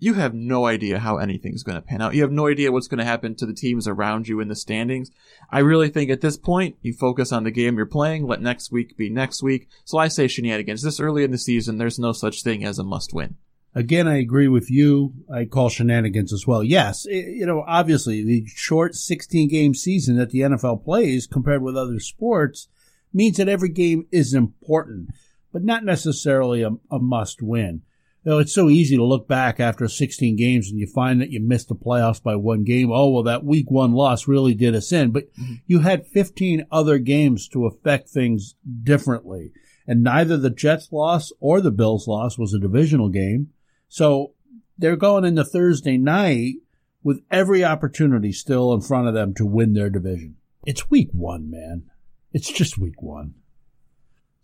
you have no idea how anything's going to pan out. You have no idea what's going to happen to the teams around you in the standings. I really think at this point, you focus on the game you're playing, let next week be next week. So I say shenanigans. This early in the season, there's no such thing as a must win. Again, I agree with you. I call shenanigans as well. Yes, it, you know, obviously the short 16 game season that the NFL plays compared with other sports means that every game is important, but not necessarily a, a must win. You know, it's so easy to look back after 16 games and you find that you missed the playoffs by one game. Oh, well, that week one loss really did us in, but mm-hmm. you had 15 other games to affect things differently. And neither the Jets loss or the Bills loss was a divisional game. So they're going into Thursday night with every opportunity still in front of them to win their division. It's week one, man. It's just week one.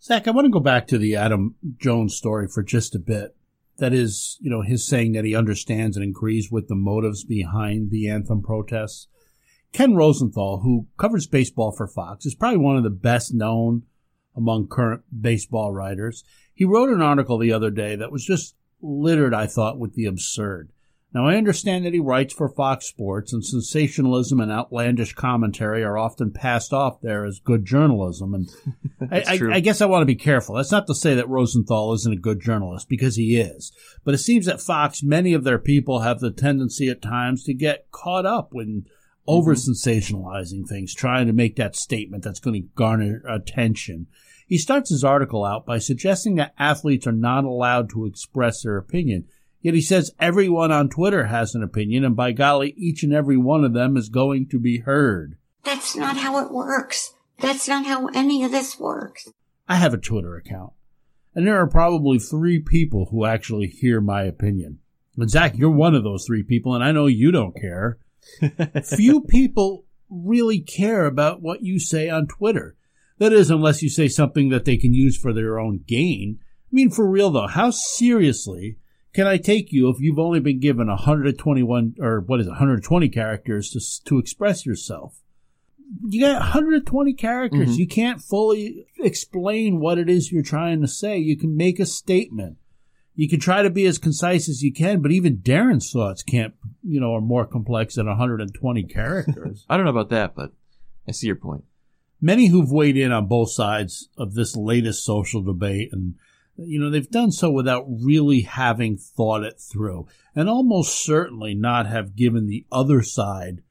Zach, I want to go back to the Adam Jones story for just a bit. That is, you know, his saying that he understands and agrees with the motives behind the anthem protests. Ken Rosenthal, who covers baseball for Fox, is probably one of the best known among current baseball writers. He wrote an article the other day that was just littered, I thought, with the absurd. Now, I understand that he writes for Fox Sports, and sensationalism and outlandish commentary are often passed off there as good journalism. And I, I, I, guess I want to be careful. That's not to say that Rosenthal isn't a good journalist, because he is. But it seems that Fox, many of their people have the tendency at times to get caught up when mm-hmm. over sensationalizing things, trying to make that statement that's going to garner attention. He starts his article out by suggesting that athletes are not allowed to express their opinion. Yet he says everyone on Twitter has an opinion, and by golly, each and every one of them is going to be heard. That's not how it works. That's not how any of this works. I have a Twitter account, and there are probably three people who actually hear my opinion. And Zach, you're one of those three people, and I know you don't care. Few people really care about what you say on Twitter. That is, unless you say something that they can use for their own gain. I mean, for real though, how seriously can I take you if you've only been given 121 or what is it, 120 characters to to express yourself? You got 120 characters. Mm-hmm. You can't fully explain what it is you're trying to say. You can make a statement. You can try to be as concise as you can, but even Darren's thoughts can't, you know, are more complex than 120 characters. I don't know about that, but I see your point many who've weighed in on both sides of this latest social debate and you know they've done so without really having thought it through and almost certainly not have given the other side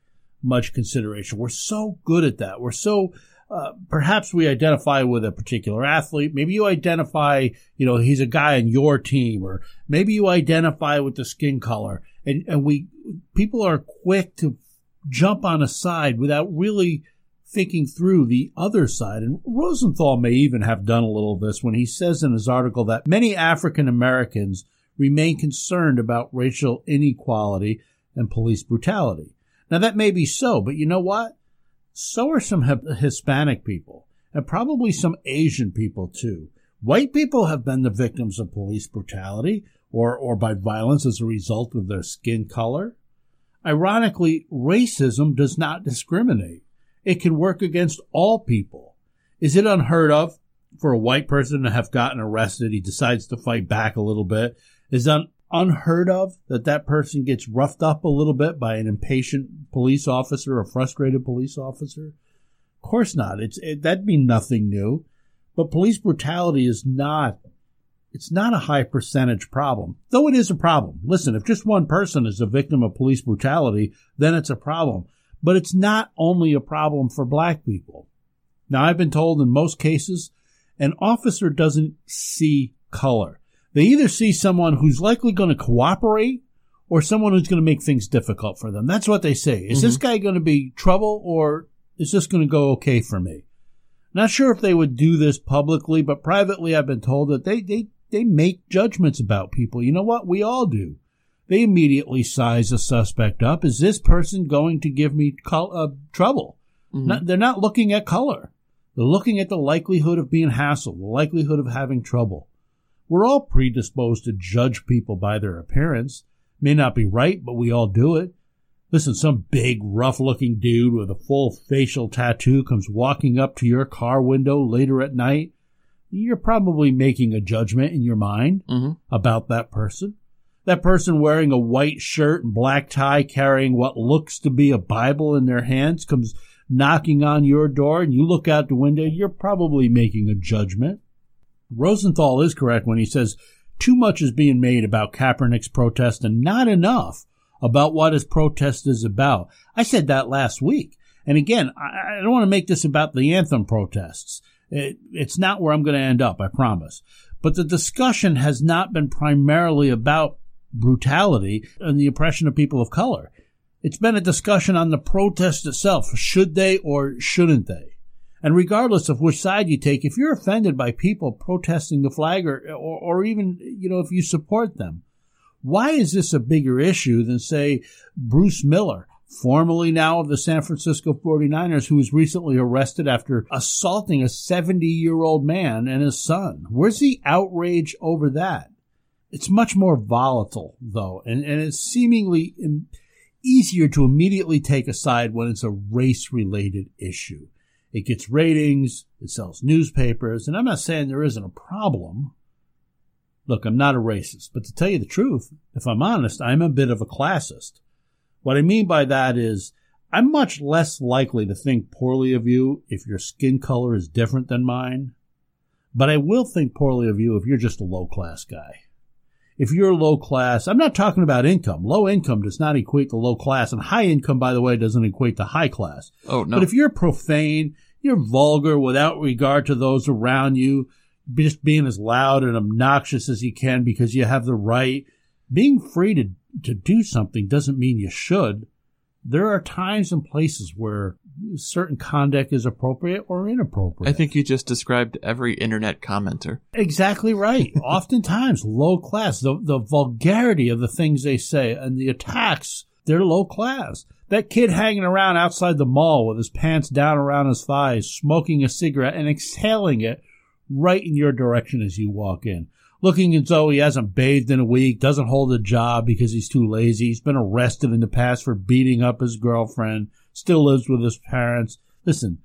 much consideration we're so good at that we're so uh, perhaps we identify with a particular athlete. Maybe you identify, you know, he's a guy on your team, or maybe you identify with the skin color. And, and we, people are quick to jump on a side without really thinking through the other side. And Rosenthal may even have done a little of this when he says in his article that many African Americans remain concerned about racial inequality and police brutality. Now, that may be so, but you know what? So are some Hispanic people, and probably some Asian people too. White people have been the victims of police brutality or, or by violence as a result of their skin color. Ironically, racism does not discriminate. It can work against all people. Is it unheard of for a white person to have gotten arrested? He decides to fight back a little bit. Is it unheard of that that person gets roughed up a little bit by an impatient police officer, a frustrated police officer? Of course not. It's it, that'd be nothing new. But police brutality is not it's not a high percentage problem, though it is a problem. Listen, if just one person is a victim of police brutality, then it's a problem. But it's not only a problem for black people. Now, I've been told in most cases, an officer doesn't see color. They either see someone who's likely going to cooperate or someone who's going to make things difficult for them. That's what they say. Is mm-hmm. this guy going to be trouble or is this going to go okay for me? Not sure if they would do this publicly, but privately I've been told that they, they they make judgments about people. You know what? We all do. They immediately size a suspect up. Is this person going to give me col- uh, trouble? Mm-hmm. Not, they're not looking at color. They're looking at the likelihood of being hassled, the likelihood of having trouble. We're all predisposed to judge people by their appearance. May not be right, but we all do it. Listen, some big, rough looking dude with a full facial tattoo comes walking up to your car window later at night you're probably making a judgment in your mind mm-hmm. about that person. That person wearing a white shirt and black tie carrying what looks to be a Bible in their hands comes knocking on your door and you look out the window, you're probably making a judgment. Rosenthal is correct when he says too much is being made about Kaepernick's protest and not enough about what his protest is about. I said that last week. And again, I, don't want to make this about the anthem protests. It, it's not where I'm going to end up, I promise. But the discussion has not been primarily about brutality and the oppression of people of color. It's been a discussion on the protest itself. Should they or shouldn't they? And regardless of which side you take, if you're offended by people protesting the flag or, or, or even, you know, if you support them, why is this a bigger issue than, say, Bruce Miller formerly now of the San Francisco 49ers, who was recently arrested after assaulting a 70 year old man and his son. Where's the outrage over that? It's much more volatile, though, and, and it's seemingly easier to immediately take a side when it's a race related issue. It gets ratings, it sells newspapers, and I'm not saying there isn't a problem. Look, I'm not a racist, but to tell you the truth, if I'm honest, I'm a bit of a classist. What I mean by that is, I'm much less likely to think poorly of you if your skin color is different than mine, but I will think poorly of you if you're just a low class guy. If you're low class, I'm not talking about income. Low income does not equate to low class, and high income, by the way, doesn't equate to high class. Oh, no. But if you're profane, you're vulgar without regard to those around you, just being as loud and obnoxious as you can because you have the right, being free to to do something doesn't mean you should. There are times and places where certain conduct is appropriate or inappropriate. I think you just described every internet commenter. Exactly right. Oftentimes, low class, the, the vulgarity of the things they say and the attacks, they're low class. That kid hanging around outside the mall with his pants down around his thighs, smoking a cigarette and exhaling it right in your direction as you walk in looking as though he hasn't bathed in a week, doesn't hold a job because he's too lazy. He's been arrested in the past for beating up his girlfriend, still lives with his parents. Listen,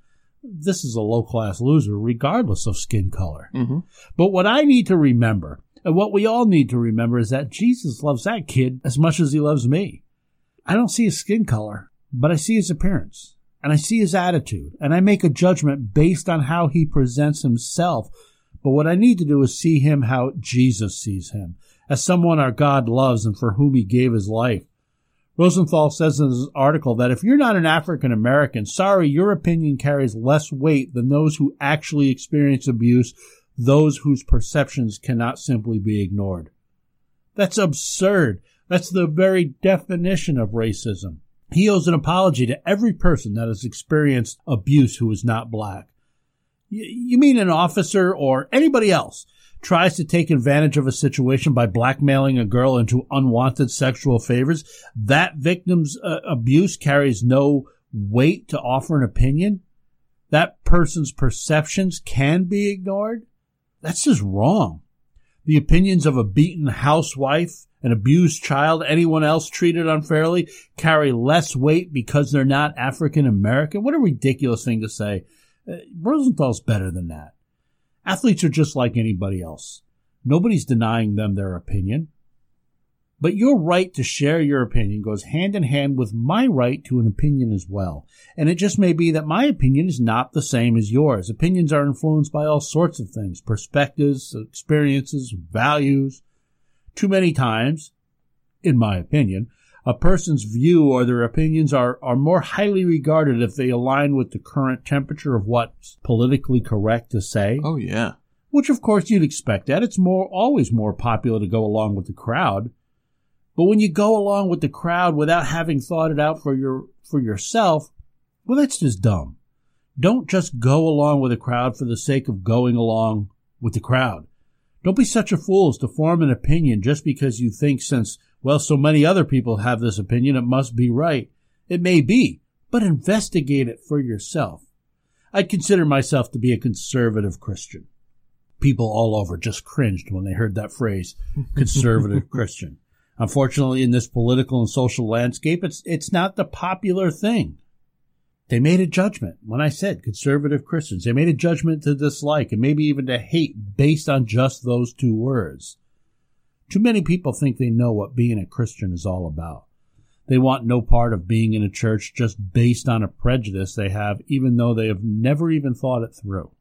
this is a low class loser, regardless of skin color. Mm-hmm. But what I need to remember, and what we all need to remember, is that Jesus loves that kid as much as he loves me. I don't see his skin color, but I see his appearance. And I see his attitude, and I make a judgment based on how he presents himself but what I need to do is see him how Jesus sees him, as someone our God loves and for whom he gave his life. Rosenthal says in his article that if you're not an African American, sorry, your opinion carries less weight than those who actually experience abuse, those whose perceptions cannot simply be ignored. That's absurd. That's the very definition of racism. He owes an apology to every person that has experienced abuse who is not black. You mean an officer or anybody else tries to take advantage of a situation by blackmailing a girl into unwanted sexual favors? That victim's uh, abuse carries no weight to offer an opinion? That person's perceptions can be ignored? That's just wrong. The opinions of a beaten housewife, an abused child, anyone else treated unfairly carry less weight because they're not African American? What a ridiculous thing to say. Uh, Rosenthal's better than that. Athletes are just like anybody else. Nobody's denying them their opinion. But your right to share your opinion goes hand in hand with my right to an opinion as well. And it just may be that my opinion is not the same as yours. Opinions are influenced by all sorts of things, perspectives, experiences, values. Too many times, in my opinion, a person's view or their opinions are, are more highly regarded if they align with the current temperature of what's politically correct to say. Oh yeah. Which of course you'd expect that. It's more always more popular to go along with the crowd. But when you go along with the crowd without having thought it out for your for yourself, well that's just dumb. Don't just go along with the crowd for the sake of going along with the crowd. Don't be such a fool as to form an opinion just because you think since, well, so many other people have this opinion, it must be right. It may be, but investigate it for yourself. I'd consider myself to be a conservative Christian. People all over just cringed when they heard that phrase, conservative Christian. Unfortunately, in this political and social landscape, it's, it's not the popular thing. They made a judgment. When I said conservative Christians, they made a judgment to dislike and maybe even to hate based on just those two words. Too many people think they know what being a Christian is all about. They want no part of being in a church just based on a prejudice they have, even though they have never even thought it through.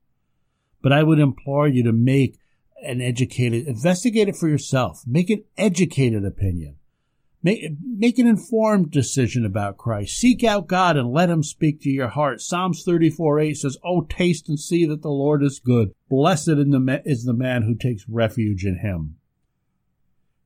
But I would implore you to make an educated, investigate it for yourself. Make an educated opinion. Make, make an informed decision about Christ. Seek out God and let Him speak to your heart. Psalms 34 8 says, Oh, taste and see that the Lord is good. Blessed is the man who takes refuge in Him.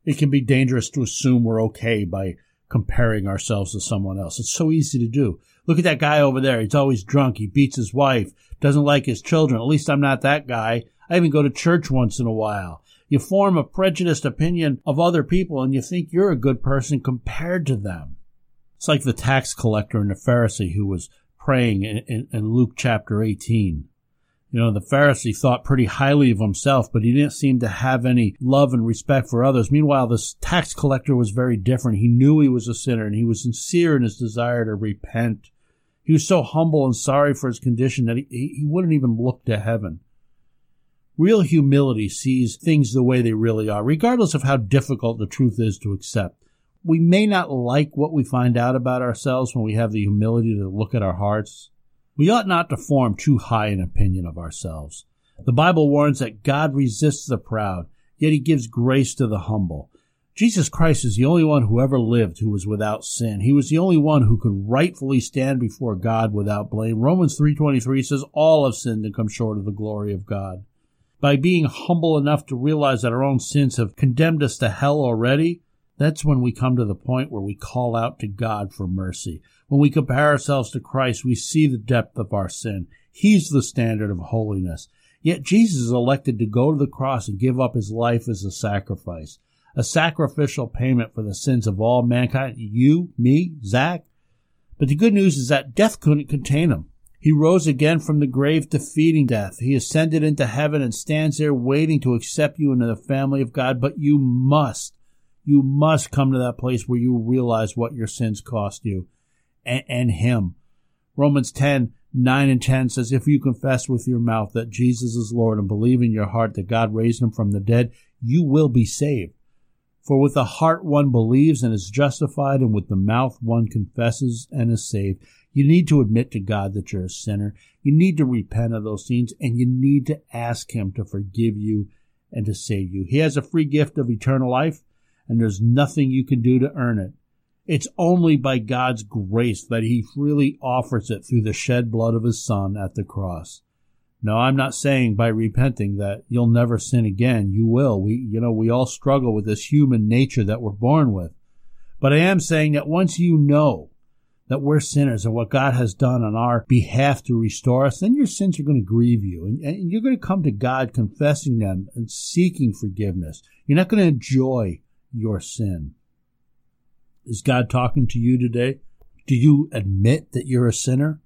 It can be dangerous to assume we're okay by comparing ourselves to someone else. It's so easy to do. Look at that guy over there. He's always drunk. He beats his wife, doesn't like his children. At least I'm not that guy. I even go to church once in a while. You form a prejudiced opinion of other people and you think you're a good person compared to them. It's like the tax collector and the Pharisee who was praying in, in, in Luke chapter 18. You know, the Pharisee thought pretty highly of himself, but he didn't seem to have any love and respect for others. Meanwhile, this tax collector was very different. He knew he was a sinner and he was sincere in his desire to repent. He was so humble and sorry for his condition that he, he wouldn't even look to heaven. Real humility sees things the way they really are, regardless of how difficult the truth is to accept. We may not like what we find out about ourselves when we have the humility to look at our hearts. We ought not to form too high an opinion of ourselves. The Bible warns that God resists the proud, yet he gives grace to the humble. Jesus Christ is the only one who ever lived who was without sin. He was the only one who could rightfully stand before God without blame. Romans 3:23 says all have sinned and come short of the glory of God by being humble enough to realize that our own sins have condemned us to hell already, that's when we come to the point where we call out to God for mercy. When we compare ourselves to Christ, we see the depth of our sin. He's the standard of holiness. Yet Jesus elected to go to the cross and give up his life as a sacrifice, a sacrificial payment for the sins of all mankind. You, me, Zach. But the good news is that death couldn't contain him. He rose again from the grave, defeating death. He ascended into heaven and stands there waiting to accept you into the family of God. But you must, you must come to that place where you realize what your sins cost you and, and Him. Romans 10, 9 and 10 says, If you confess with your mouth that Jesus is Lord and believe in your heart that God raised him from the dead, you will be saved. For with the heart one believes and is justified, and with the mouth one confesses and is saved. You need to admit to God that you're a sinner. You need to repent of those sins and you need to ask Him to forgive you and to save you. He has a free gift of eternal life and there's nothing you can do to earn it. It's only by God's grace that He freely offers it through the shed blood of His Son at the cross. No, I'm not saying by repenting that you'll never sin again. You will. We, you know, we all struggle with this human nature that we're born with. But I am saying that once you know that we're sinners and what God has done on our behalf to restore us, then your sins are going to grieve you. And, and you're going to come to God confessing them and seeking forgiveness. You're not going to enjoy your sin. Is God talking to you today? Do you admit that you're a sinner?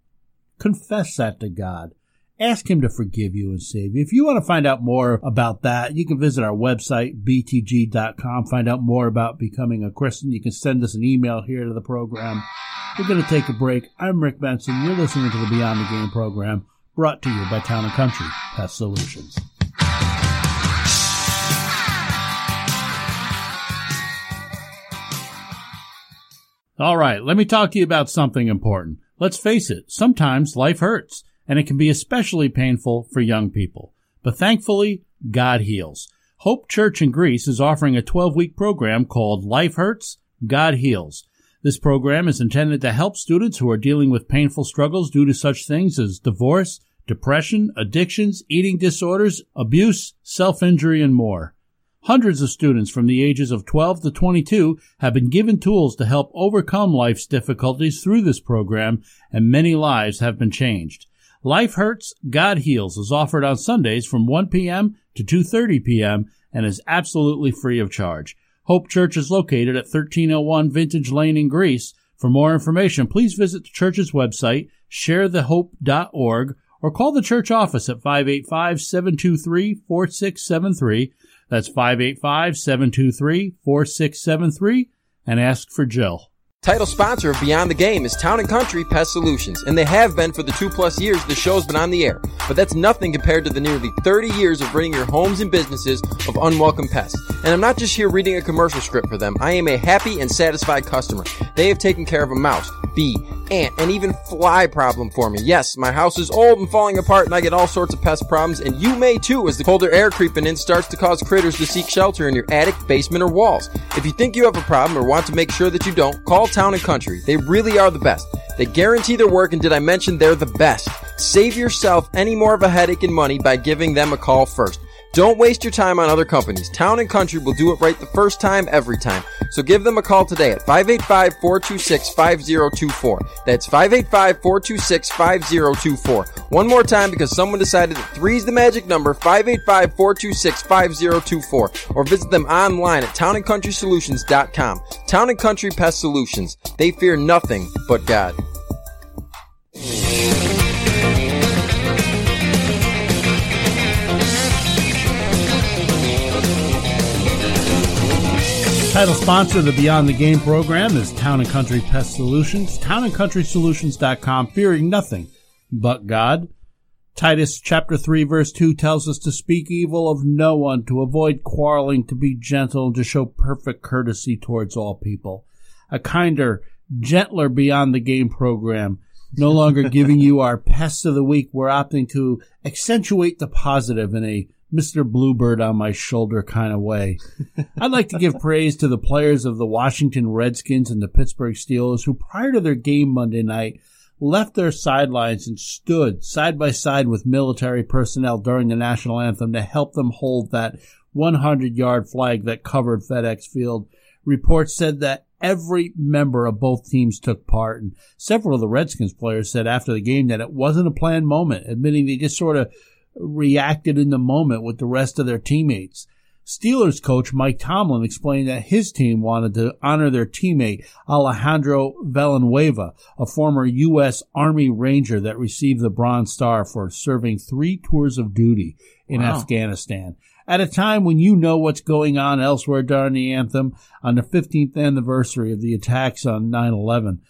Confess that to God Ask Him to forgive you and save you. If you want to find out more about that, you can visit our website, btg.com, find out more about becoming a Christian. You can send us an email here to the program. We're going to take a break. I'm Rick Benson. You're listening to the Beyond the Game program brought to you by Town and Country Pest Solutions. All right, let me talk to you about something important. Let's face it, sometimes life hurts, and it can be especially painful for young people. But thankfully, God heals. Hope Church in Greece is offering a 12 week program called Life Hurts, God Heals. This program is intended to help students who are dealing with painful struggles due to such things as divorce, depression, addictions, eating disorders, abuse, self injury, and more. Hundreds of students from the ages of 12 to 22 have been given tools to help overcome life's difficulties through this program, and many lives have been changed. Life Hurts, God Heals is offered on Sundays from 1 p.m. to 2.30 p.m. and is absolutely free of charge. Hope Church is located at 1301 Vintage Lane in Greece. For more information, please visit the church's website, sharethehope.org, or call the church office at 585-723-4673. That's 585-723-4673 and ask for Jill. Title sponsor of Beyond the Game is Town and Country Pest Solutions, and they have been for the two plus years the show's been on the air. But that's nothing compared to the nearly 30 years of ridding your homes and businesses of unwelcome pests. And I'm not just here reading a commercial script for them. I am a happy and satisfied customer. They have taken care of a mouse, bee, ant, and even fly problem for me. Yes, my house is old and falling apart and I get all sorts of pest problems, and you may too as the colder air creeping in starts to cause critters to seek shelter in your attic, basement, or walls. If you think you have a problem or want to make sure that you don't, call Town and Country. They really are the best. They guarantee their work, and did I mention they're the best? Save yourself any more of a headache and money by giving them a call first. Don't waste your time on other companies. Town and Country will do it right the first time, every time. So give them a call today at 585-426-5024. That's 585-426-5024. One more time because someone decided that three is the magic number, 585-426-5024. Or visit them online at townandcountrysolutions.com. Town and Country Pest Solutions. They fear nothing but God. Title sponsor of the Beyond the Game program is Town and Country Pest Solutions. Townandcountrysolutions.com, fearing nothing but God. Titus chapter 3 verse 2 tells us to speak evil of no one, to avoid quarreling, to be gentle, to show perfect courtesy towards all people. A kinder, gentler Beyond the Game program. No longer giving you our pests of the week. We're opting to accentuate the positive in a Mr. Bluebird on my shoulder kind of way. I'd like to give praise to the players of the Washington Redskins and the Pittsburgh Steelers who prior to their game Monday night left their sidelines and stood side by side with military personnel during the national anthem to help them hold that 100 yard flag that covered FedEx Field. Reports said that every member of both teams took part and several of the Redskins players said after the game that it wasn't a planned moment, admitting they just sort of reacted in the moment with the rest of their teammates. Steelers coach Mike Tomlin explained that his team wanted to honor their teammate Alejandro Villanueva, a former U.S. Army Ranger that received the Bronze Star for serving three tours of duty in Wow. Afghanistan. At a time when you know what's going on elsewhere during the anthem, on the 15th anniversary of the attacks on 9-11,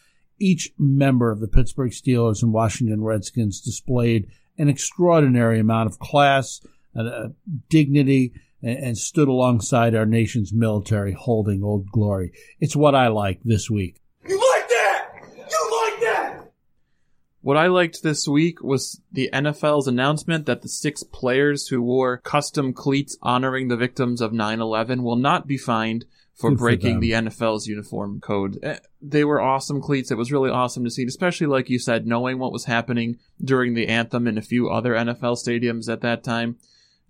each member of the Pittsburgh Steelers and Washington Redskins displayed an extraordinary amount of class, and uh, dignity, and, and stood alongside our nation's military holding old glory. It's what I like this week. You like that? You like that? What I liked this week was the NFL's announcement that the six players who wore custom cleats honoring the victims of 9-11 will not be fined for Good breaking them. the NFL's uniform code. Eh, They were awesome cleats. It was really awesome to see, especially like you said, knowing what was happening during the anthem in a few other NFL stadiums at that time.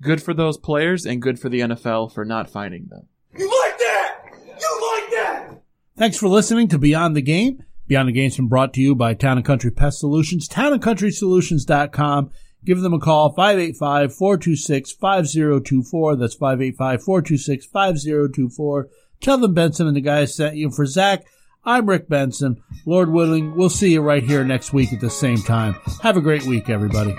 Good for those players and good for the NFL for not finding them. You like that? You like that? Thanks for listening to Beyond the Game. Beyond the Game's been brought to you by Town and Country Pest Solutions, townandcountrysolutions.com. Give them a call, 585-426-5024. That's 585-426-5024. Tell them Benson and the guys sent you. For Zach, I'm Rick Benson. Lord willing, we'll see you right here next week at the same time. Have a great week, everybody.